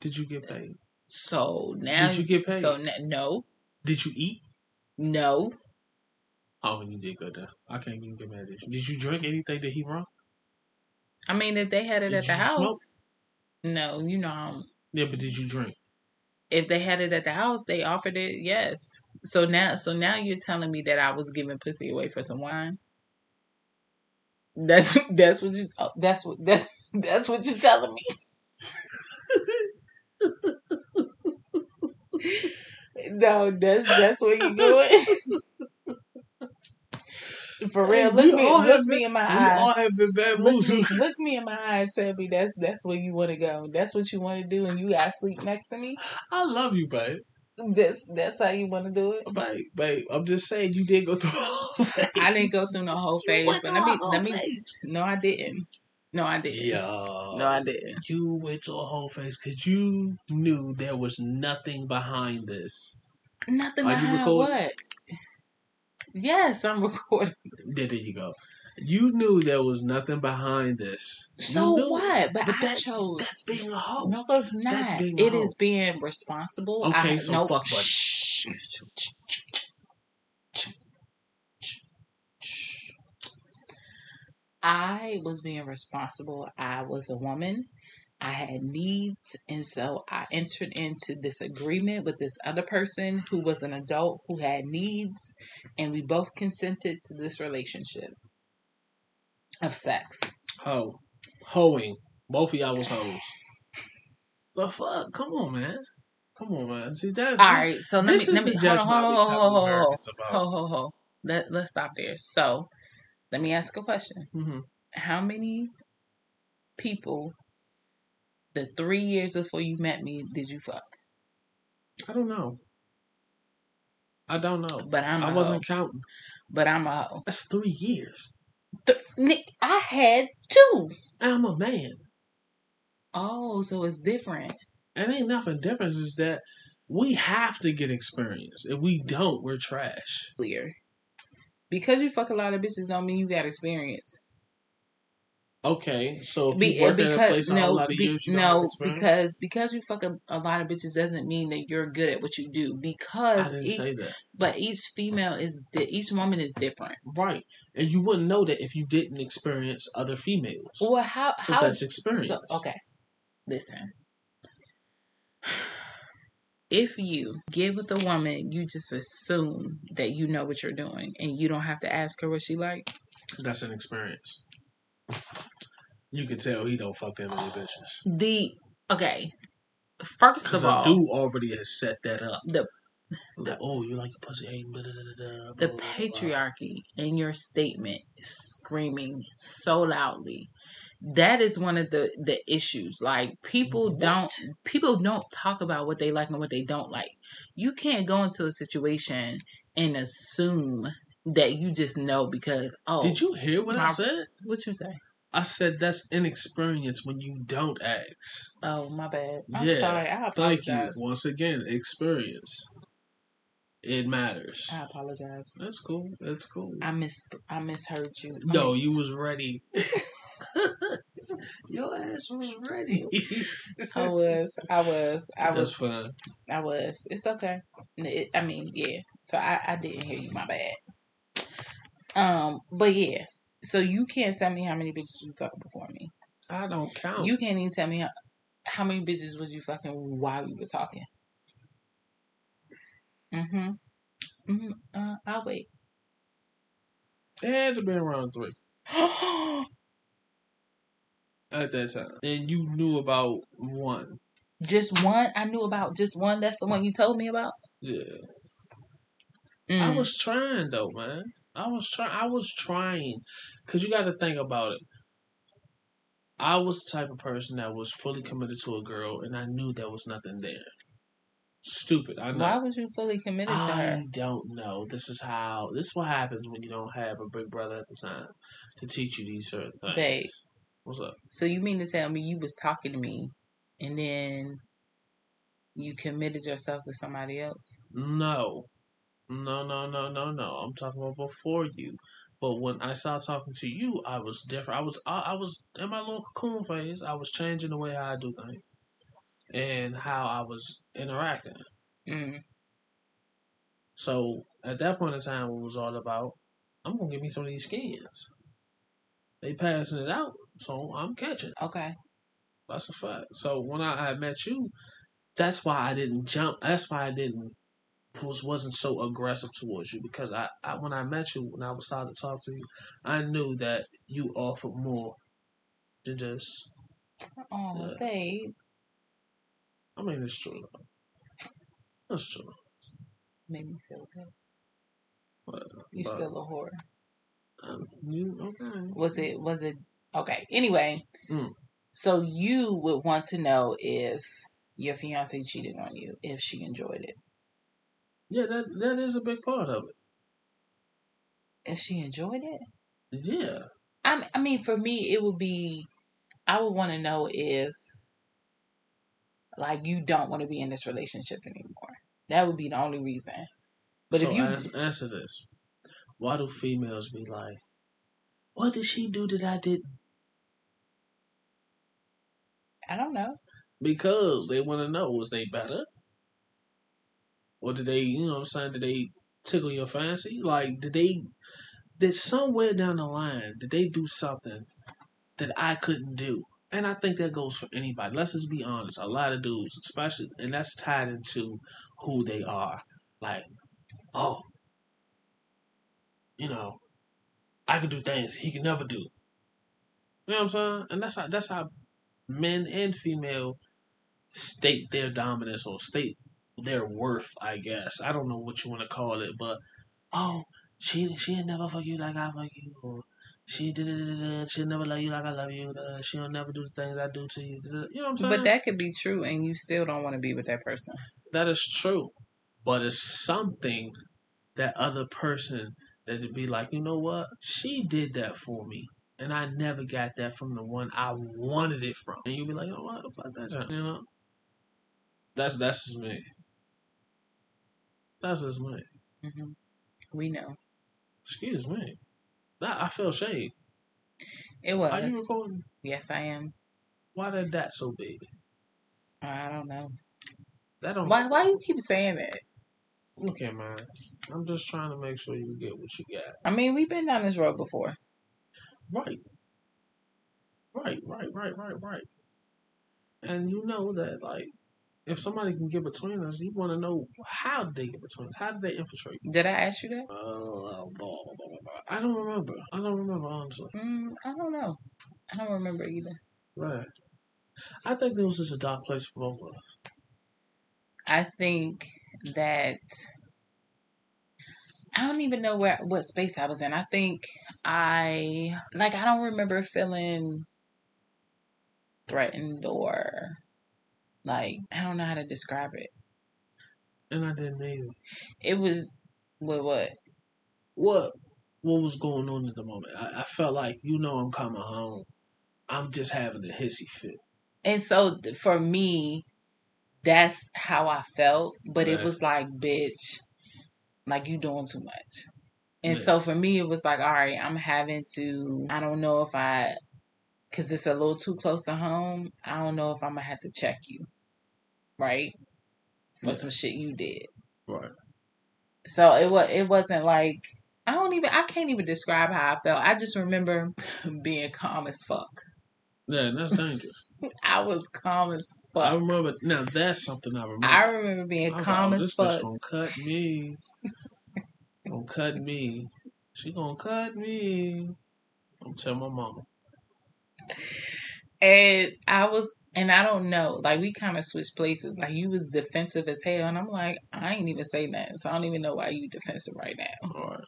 Speaker 2: did you get paid
Speaker 1: So now
Speaker 2: Did you get paid?
Speaker 1: So na- no,
Speaker 2: did you eat
Speaker 1: no.
Speaker 2: oh you did good there i can't even get mad at you did you drink anything that he brought?
Speaker 1: I mean, if they had it
Speaker 2: Did
Speaker 1: at the house,
Speaker 2: smoke?
Speaker 1: no. You know, um,
Speaker 2: Yeah, but did you drink?
Speaker 1: if they had it at the house, they offered it. Yes. So now, so now you're telling me that I was giving pussy away for some wine. That's that's what you. oh, That's what that's that's what you're telling me. no, that's that's what you going. For real,
Speaker 2: We
Speaker 1: look me, look me in my
Speaker 2: We
Speaker 1: eyes.
Speaker 2: all have been
Speaker 1: Look
Speaker 2: bamboozled.
Speaker 1: me, look me in my eyes, tell me that's that's where you want to go. That's what you want to do, and you got to sleep next to me.
Speaker 2: I love you, babe.
Speaker 1: That's that's how you want to do it.
Speaker 2: Babe, babe, I'm just saying you did go through a whole phase.
Speaker 1: I didn't go through the whole phase, but let me let me.
Speaker 2: phase.
Speaker 1: No, I didn't. No, I didn't.
Speaker 2: Yo.
Speaker 1: No, I didn't.
Speaker 2: You went to a whole face because you knew there was nothing behind this.
Speaker 1: Nothing
Speaker 2: Are
Speaker 1: behind what? Yes, I'm recording.
Speaker 2: There, there you go. You knew there was nothing behind this.
Speaker 1: So what? But,
Speaker 2: But
Speaker 1: I
Speaker 2: that's,
Speaker 1: chose.
Speaker 2: that's being a hoe.
Speaker 1: no, it's not.
Speaker 2: That's being
Speaker 1: It is being responsible.
Speaker 2: Okay,
Speaker 1: I,
Speaker 2: so
Speaker 1: no,
Speaker 2: fuck buddy.
Speaker 1: shh. I was being responsible. I was a woman. I had needs, and so I entered into this agreement with this other person who was an adult who had needs, and we both consented to this relationship of sex.
Speaker 2: Ho. Hoeing. Both of y'all was hoes. The fuck? Come on, man. Come on, man. See, that's.
Speaker 1: All right, so let me let me hold on, hold on, hold on, hold on.
Speaker 2: Americans about.
Speaker 1: Ho ho ho. Let let's stop there. So, let me ask a question.
Speaker 2: hmm
Speaker 1: How many people the three years before you met me did you fuck?
Speaker 2: I don't know. I don't know.
Speaker 1: But I'm a
Speaker 2: I
Speaker 1: hoe.
Speaker 2: wasn't counting.
Speaker 1: But I'm a hoe.
Speaker 2: That's three years.
Speaker 1: Th- Nick, I had two.
Speaker 2: I'm a man.
Speaker 1: Oh, so it's different.
Speaker 2: And ain't nothing different. Is that we have to get experience. If we don't, we're trash.
Speaker 1: Clear. Because you fuck a lot of bitches don't mean you got experience.
Speaker 2: Okay, so if
Speaker 1: Be-
Speaker 2: you work in a
Speaker 1: because no,
Speaker 2: whole lot of
Speaker 1: be-
Speaker 2: years, you don't have
Speaker 1: no, because because you fuck a, a lot of bitches doesn't mean that you're good at what you do.
Speaker 2: I
Speaker 1: Because
Speaker 2: didn't
Speaker 1: each
Speaker 2: say that.
Speaker 1: But each female is di- each woman is different.
Speaker 2: Right, and you wouldn't know that if you didn't experience other females.
Speaker 1: Well, how
Speaker 2: so
Speaker 1: how
Speaker 2: that's experience.
Speaker 1: so, okay? Listen, if you give with a woman, you just assume that you know what you're doing, and you don't have to ask her what she like.
Speaker 2: That's an experience. You can tell he don't fuck that many bitches.
Speaker 1: The okay, first of all,
Speaker 2: dude already has set that up.
Speaker 1: the
Speaker 2: Like, oh, you like a pussy? Hey,
Speaker 1: the
Speaker 2: blah, blah, blah.
Speaker 1: patriarchy in your statement screaming so loudly that is one of the the issues like people
Speaker 2: What?
Speaker 1: don't people don't talk about what they like and what they don't like you can't go into a situation and assume that you just know because oh
Speaker 2: Did you hear what I said?
Speaker 1: what you say
Speaker 2: I said that's inexperience when you don't ask.
Speaker 1: oh my bad i'm
Speaker 2: Yeah,
Speaker 1: sorry i
Speaker 2: Thank you.
Speaker 1: apologize
Speaker 2: Once again, experience. It matters.
Speaker 1: i apologize
Speaker 2: That's cool. That's cool.
Speaker 1: i mis i misheard you I
Speaker 2: No,
Speaker 1: mean,
Speaker 2: you was ready. Your ass was ready.
Speaker 1: i was i was i
Speaker 2: That's
Speaker 1: was
Speaker 2: fine.
Speaker 1: I was. It's okay. It, I mean, yeah. So I, I didn't hear you. My bad. Um, but yeah. So you can't tell me how many bitches you fucking before me.
Speaker 2: I don't count.
Speaker 1: You can't even tell me how, how many bitches was you fucking while we were talking. Mm-hmm. Mm-hmm. Uh, I'll wait.
Speaker 2: it had to be around three at that time, and you knew about one.
Speaker 1: just one. I knew about just one. That's the one you told me about.
Speaker 2: Yeah, I
Speaker 1: Mm.
Speaker 2: was trying though, man. I was trying. I was trying, cause you got to think about it. I was the type of person that was fully committed to a girl, and I knew there was nothing there. Stupid. I know.
Speaker 1: Why was you fully committed to her?
Speaker 2: I don't know. This is how. This is what happens when you don't have a big brother at the time to teach you these certain things.
Speaker 1: Babe.
Speaker 2: What's up?
Speaker 1: So you mean to tell me you was talking to me, and then you committed yourself to somebody else?
Speaker 2: No, no, no, no, no, no. I'm talking about before you. But when I started talking to you, I was different. I was, I, I was in my little cocoon phase. I was changing the way I do things and how I was interacting.
Speaker 1: Mm.
Speaker 2: So at that point in time, it was all about, I'm gonna give me some of these skins. They passing it out, so I'm catching.
Speaker 1: Okay.
Speaker 2: That's a fact. So when I, I met you, that's why I didn't jump. That's why I didn't was wasn't so aggressive towards you because I, I when I met you when I was starting to talk to you, I knew that you offered more than just.
Speaker 1: Oh,
Speaker 2: Yeah.
Speaker 1: babe.
Speaker 2: I mean, it's true. Though. That's true.
Speaker 1: Made me feel good.
Speaker 2: But,
Speaker 1: You
Speaker 2: but,
Speaker 1: still a whore.
Speaker 2: um, you okay?
Speaker 1: Was it was it okay. Anyway.
Speaker 2: Mm.
Speaker 1: So you would want to know if your fiance cheated on you, if she enjoyed it.
Speaker 2: Yeah, that that is a big part of it.
Speaker 1: If she enjoyed it?
Speaker 2: Yeah,
Speaker 1: I I mean for me it would be I would want to know if like you don't want to be in this relationship anymore. That would be the only reason. But
Speaker 2: so
Speaker 1: if you
Speaker 2: ans- answer this, why do females be like, "What did she do that I didn't?"
Speaker 1: I don't know.
Speaker 2: Because they want to know was they better? Or did they, you know what I'm saying, did they tickle your fancy? Like, did they, did somewhere down the line, did they do something that I couldn't do? And I think that goes for anybody. Let's just be honest. A lot of dudes, especially, and that's tied into who they are. Like, oh, you know, I can do things he can never do. You know what I'm saying? And that's how that's how men and female state their dominance or state their worth, I guess. I don't know what you want to call it, but oh, she she never fuck you like I fuck you, or she did it, she'll never love you like I love you. She'll never do the things I do to you. You know what I'm saying?
Speaker 1: But that could be true and you still don't want to be with that person.
Speaker 2: that is true, but it's something that other person that would be like, you know what? She did that for me. And I never got that from the one I wanted it from. And you'd be like, oh, know what? Fuck that junk. You know? That's that's just me. That's just me.
Speaker 1: hmm We know.
Speaker 2: Excuse me. That I feel shade.
Speaker 1: It
Speaker 2: Are you
Speaker 1: was.
Speaker 2: recording?
Speaker 1: Yes, I am.
Speaker 2: Why that that so big?
Speaker 1: I don't know.
Speaker 2: That don't
Speaker 1: Why why you keep saying that?
Speaker 2: Okay, man. I'm just trying to make sure you get what you got.
Speaker 1: I mean, we've been down this road before.
Speaker 2: Right. Right, right, right, right, right. And you know that, like, if somebody can get between us, you want to know how did they get between us? How did they infiltrate?
Speaker 1: Did I ask you that?
Speaker 2: Uh, blah, blah, blah, blah. I don't remember. I don't remember, honestly.
Speaker 1: Mm, I don't know. I don't remember either.
Speaker 2: Right. I think it was just a dark place for both of us.
Speaker 1: I think that I don't even know where what space I was in. I think I like I don't remember feeling threatened or like I don't know how to describe it.
Speaker 2: And I didn't either.
Speaker 1: It was with what?
Speaker 2: What what was going on at the moment? I, I felt like, you know I'm coming home. I'm just having a hissy fit.
Speaker 1: And so for me, that's how I felt. But it was like, bitch, like you doing too much. And
Speaker 2: Yeah.
Speaker 1: so for me, it was like, all right, I'm having to. I don't know if I, because it's a little too close to home. I don't know if I'm gonna have to check you, right, for
Speaker 2: Yeah.
Speaker 1: some shit you did.
Speaker 2: Right.
Speaker 1: So it was. It wasn't like I don't even. I can't even describe how I felt. I just remember being calm as fuck.
Speaker 2: Yeah, that's dangerous.
Speaker 1: I was calm as fuck.
Speaker 2: I remember now that's something I remember.
Speaker 1: I remember being
Speaker 2: I
Speaker 1: calm
Speaker 2: like, oh,
Speaker 1: as fuck.
Speaker 2: gonna cut me. Gonna cut me. She gonna cut me. I'm tell my mama.
Speaker 1: And I was, and I don't know, like we kind of switched places. Like you was defensive as hell, and I'm like, I ain't even say nothing, so I don't even know why you defensive right now.
Speaker 2: Right.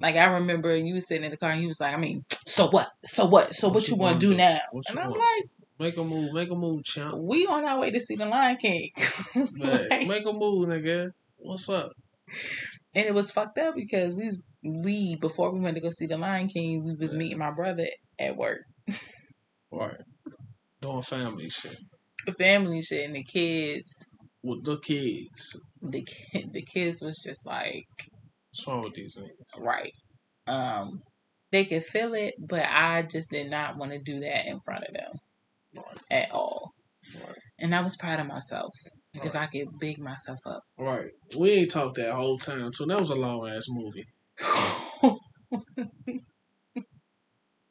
Speaker 1: Like I remember you was sitting in the car, and you was like, I mean, so what? So what? So what, you want to do now?
Speaker 2: What
Speaker 1: And I'm
Speaker 2: want?
Speaker 1: like,
Speaker 2: Make a move. Make a move, champ.
Speaker 1: we on our way to see the Lion King,
Speaker 2: Like, make a move, nigga. What's up?
Speaker 1: And it was fucked up because we was, we before we went to go see the Lion King, we was
Speaker 2: Yeah.
Speaker 1: meeting my brother at work,
Speaker 2: Right. Doing family shit
Speaker 1: the family shit, and the kids.
Speaker 2: with the kids.
Speaker 1: The kid, the kids was just like
Speaker 2: What's wrong with these niggas?
Speaker 1: right. Um, they could feel it, but I just did not want to do that in front of them
Speaker 2: Right.
Speaker 1: at all.
Speaker 2: Right.
Speaker 1: And I was proud of myself. If
Speaker 2: Right.
Speaker 1: I could big myself up.
Speaker 2: Right. We ain't talked that whole time, so that was a long ass movie.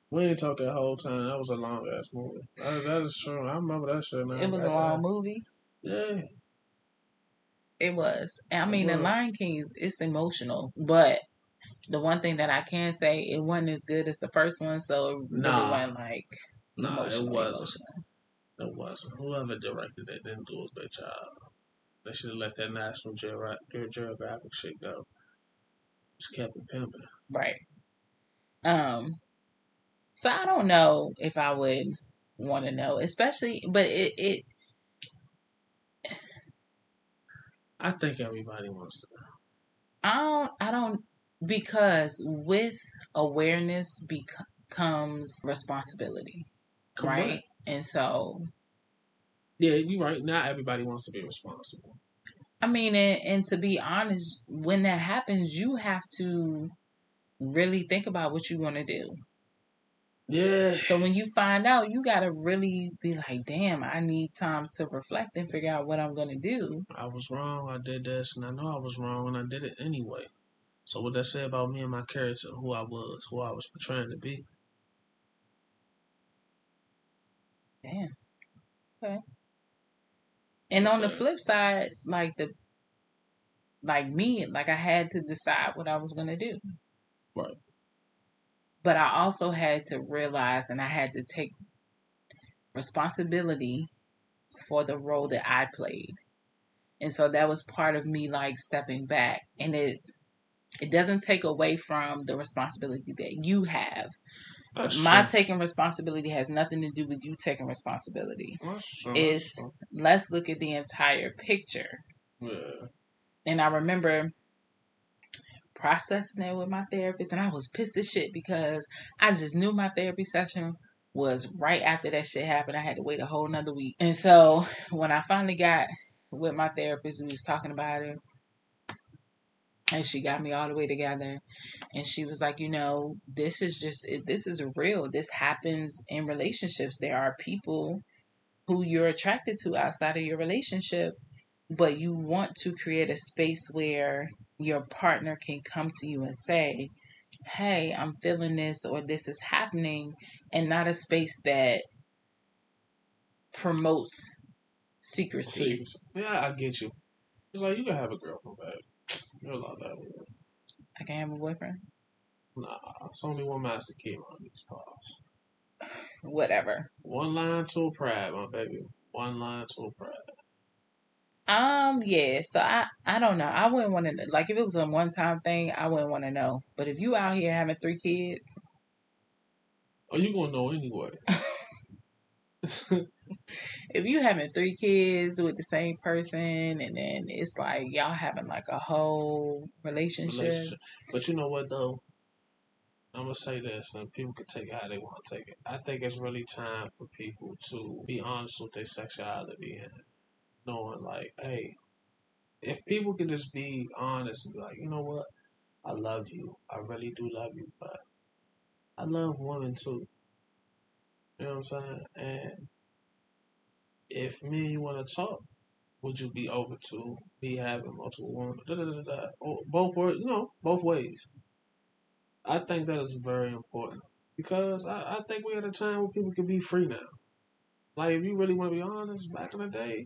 Speaker 2: We ain't talked that whole time. That was a long ass movie. That, that is true. I remember that shit now.
Speaker 1: it was a long
Speaker 2: time.
Speaker 1: movie.
Speaker 2: Yeah.
Speaker 1: It was. I mean, The. Lion King is it's emotional, but the one thing that I can say, it wasn't as good as the first one, so it really
Speaker 2: Nah.
Speaker 1: wasn't like
Speaker 2: Nah, it wasn't.
Speaker 1: emotional.
Speaker 2: It wasn't. Whoever directed it didn't do a good job. They should have let that National Geogra- Geographic shit go. Just kept it pimping.
Speaker 1: Right. Um. So I don't know if I would want to know, especially, but it it
Speaker 2: I think everybody wants to know.
Speaker 1: I don't I don't because with awareness becomes responsibility, right? And so
Speaker 2: Yeah, you're right. Not everybody wants to be responsible.
Speaker 1: I mean, and, and to be honest, when that happens, you have to really think about what you're gonna do.
Speaker 2: Yeah.
Speaker 1: So when you find out, you gotta really be like, damn, I need time to reflect and figure out what I'm gonna do.
Speaker 2: I was wrong. I did this, and I know I was wrong, and I did it anyway. So what that say about me and my character, who I was, who I was portraying to be?
Speaker 1: Damn. Okay. And on the flip side, like the like me, like I had to decide what I was gonna do.
Speaker 2: Right.
Speaker 1: But I also had to realize and I had to take responsibility for the role that I played. And so that was part of me like stepping back. And it it doesn't take away from the responsibility that you have.
Speaker 2: That's
Speaker 1: My
Speaker 2: true.
Speaker 1: taking responsibility has nothing to do with you taking responsibility. Is- let's look at the entire picture.
Speaker 2: Yeah.
Speaker 1: And I remember processing it with my therapist, and I was pissed as shit because I just knew my therapy session was right after that shit happened. I had to wait a whole nother week. And so when I finally got with my therapist, we was talking about it. And she got me all the way together. And she was like, you know, this is just, this is real. This happens in relationships. There are people who you're attracted to outside of your relationship but you want to create a space where your partner can come to you and say, Hey, I'm feeling this or this is happening, and not a space that promotes secrecy.
Speaker 2: Yeah, I get you. It's like you can have a girlfriend. You're that.
Speaker 1: I can't have a boyfriend.
Speaker 2: Nah, it's only one master key on these pause.
Speaker 1: Whatever.
Speaker 2: One line to a pride, my baby. One line to a pride.
Speaker 1: Um, yeah. So I, I don't know. I wouldn't want to like if it was a one time thing. I wouldn't want to know. But if you out here having three kids,
Speaker 2: Oh, you gonna know anyway.
Speaker 1: if you having three kids with the same person, and then it's like y'all having like a whole relationship.
Speaker 2: relationship. But you know what though? I'm gonna say this, and people can take it how they want to take it. I think it's really time for people to be honest with their sexuality and knowing, like, hey, if people can just be honest and be like, you know what, I love you, I really do love you, but I love women too. You know what I'm saying? And if me and you want to talk, would you be open to me having multiple women? Da, da, da, da. Oh, both ways, you know, both ways. I think that is very important because I, I think we're at a time where people can be free now. Like, if you really want to be honest, back in the day,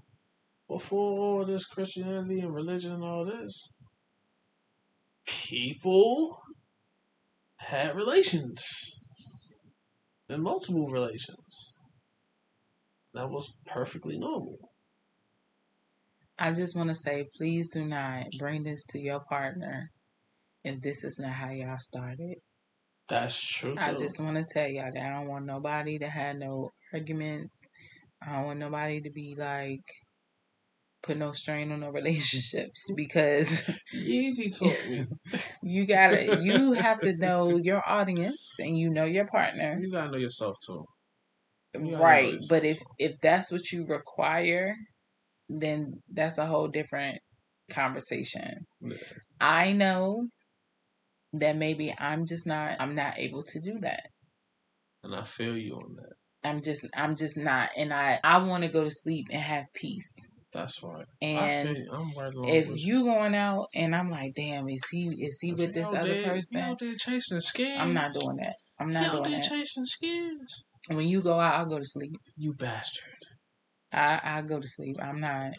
Speaker 2: before all this Christianity and religion and all this, people had relations and multiple relations. That was perfectly normal.
Speaker 1: I just want to say, please do not bring this to your partner if this is not how y'all started.
Speaker 2: That's true. Too.
Speaker 1: I just want to tell y'all that I don't want nobody to have no arguments. I don't want nobody to be like put no strain on no relationships because
Speaker 2: easy me.
Speaker 1: you gotta you have to know your audience and you know your partner.
Speaker 2: You gotta know yourself too. You
Speaker 1: Right.
Speaker 2: yourself
Speaker 1: But if
Speaker 2: too.
Speaker 1: if that's what you require, then that's a whole different conversation.
Speaker 2: Yeah.
Speaker 1: I know that maybe I'm just not I'm not able to do that.
Speaker 2: and I feel you on that.
Speaker 1: I'm just I'm just not and I I want to go to sleep and have peace.
Speaker 2: That's right.
Speaker 1: And
Speaker 2: feel you. I'm right
Speaker 1: if you going out and I'm like, damn, is he is he with this other
Speaker 2: he
Speaker 1: person?
Speaker 2: out there chasing skins.
Speaker 1: I'm not doing that. I'm not doing that.
Speaker 2: chasing skins.
Speaker 1: When you go out, I'll go to sleep.
Speaker 2: You bastard.
Speaker 1: I I go to sleep. I'm not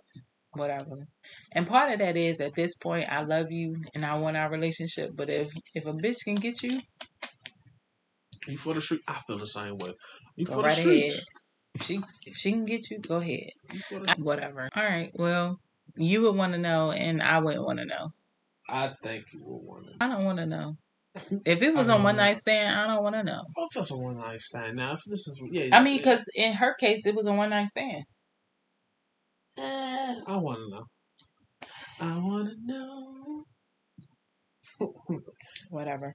Speaker 1: whatever. And part of that is at this point I love you and I want our relationship. But if if a bitch can get you,
Speaker 2: You for the street? I feel the same way. You for
Speaker 1: right
Speaker 2: the streets?
Speaker 1: ahead. If she if she can get you, go ahead.
Speaker 2: You
Speaker 1: Whatever. All right. Well, you would want to know, and I wouldn't want to know.
Speaker 2: I think you would want it.
Speaker 1: I don't want to know. If it was
Speaker 2: I
Speaker 1: on one
Speaker 2: know.
Speaker 1: night stand, I don't want to know.
Speaker 2: Oh, if that's a one night stand. Now, if this is yeah,
Speaker 1: I mean,
Speaker 2: yeah.
Speaker 1: because in her case, it was a one night stand.
Speaker 2: Eh, I want to know. I want to know.
Speaker 1: Whatever.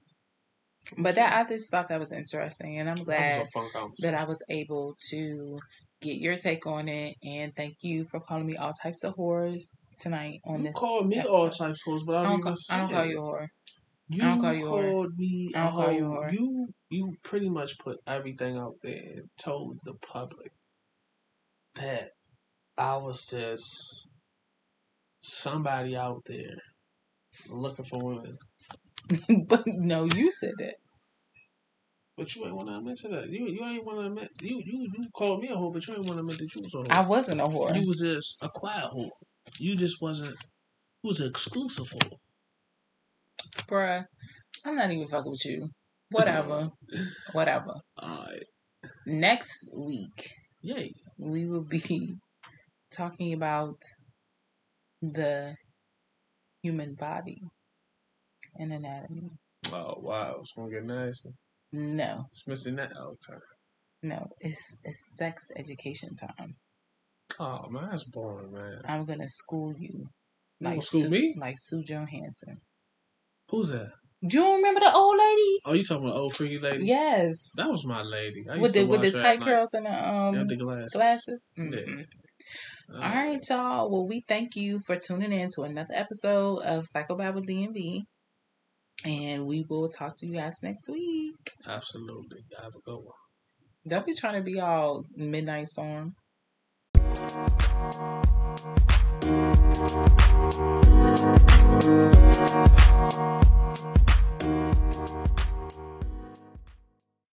Speaker 1: But that I just thought that was interesting, and I'm glad
Speaker 2: was a fun conversation.
Speaker 1: that I was able to get your take on it. And thank you for calling me all types of horrors tonight on
Speaker 2: you
Speaker 1: this.
Speaker 2: called me all types of hoes, but I
Speaker 1: I
Speaker 2: don't,
Speaker 1: don't,
Speaker 2: even
Speaker 1: call, I don't call you a whore.
Speaker 2: You
Speaker 1: I don't call you a whore.
Speaker 2: me
Speaker 1: I don't call you whore.
Speaker 2: You you pretty much put everything out there and told the public that I was just somebody out there looking for women.
Speaker 1: but no, you said that.
Speaker 2: But you ain't want to admit to that. You you ain't want to admit you you you called me a whore, but you ain't want to admit that you was a hoe.
Speaker 1: I wasn't a whore.
Speaker 2: You was just a quiet hoe. You just wasn't. You was an exclusive whore.
Speaker 1: Bruh, I'm not even fucking with you. Whatever. Whatever.
Speaker 2: Alright.
Speaker 1: Next week,
Speaker 2: Yay.
Speaker 1: we will be talking about the human body and anatomy.
Speaker 2: Oh wow, it's gonna get nasty.
Speaker 1: No,
Speaker 2: It's missing that. Okay.
Speaker 1: no, it's it's sex education time.
Speaker 2: Oh man, that's boring, man.
Speaker 1: I'm gonna school you.
Speaker 2: You gonna school me?
Speaker 1: Like Sue Johanson.
Speaker 2: Who's that?
Speaker 1: Do you remember the old lady?
Speaker 2: Oh, you talking about old freaky lady?
Speaker 1: Yes.
Speaker 2: That was my lady. I used
Speaker 1: With
Speaker 2: to
Speaker 1: the with the tight curls and the um
Speaker 2: Yeah, the glasses.
Speaker 1: glasses.
Speaker 2: Yeah.
Speaker 1: Mhm.
Speaker 2: Uh,
Speaker 1: All right, y'all. Well, we thank you for tuning in to another episode of Psychobabble DMV. And we will talk to you guys next week.
Speaker 2: Absolutely. Have a good one.
Speaker 1: Don't be trying to be all midnight storm. Thank you.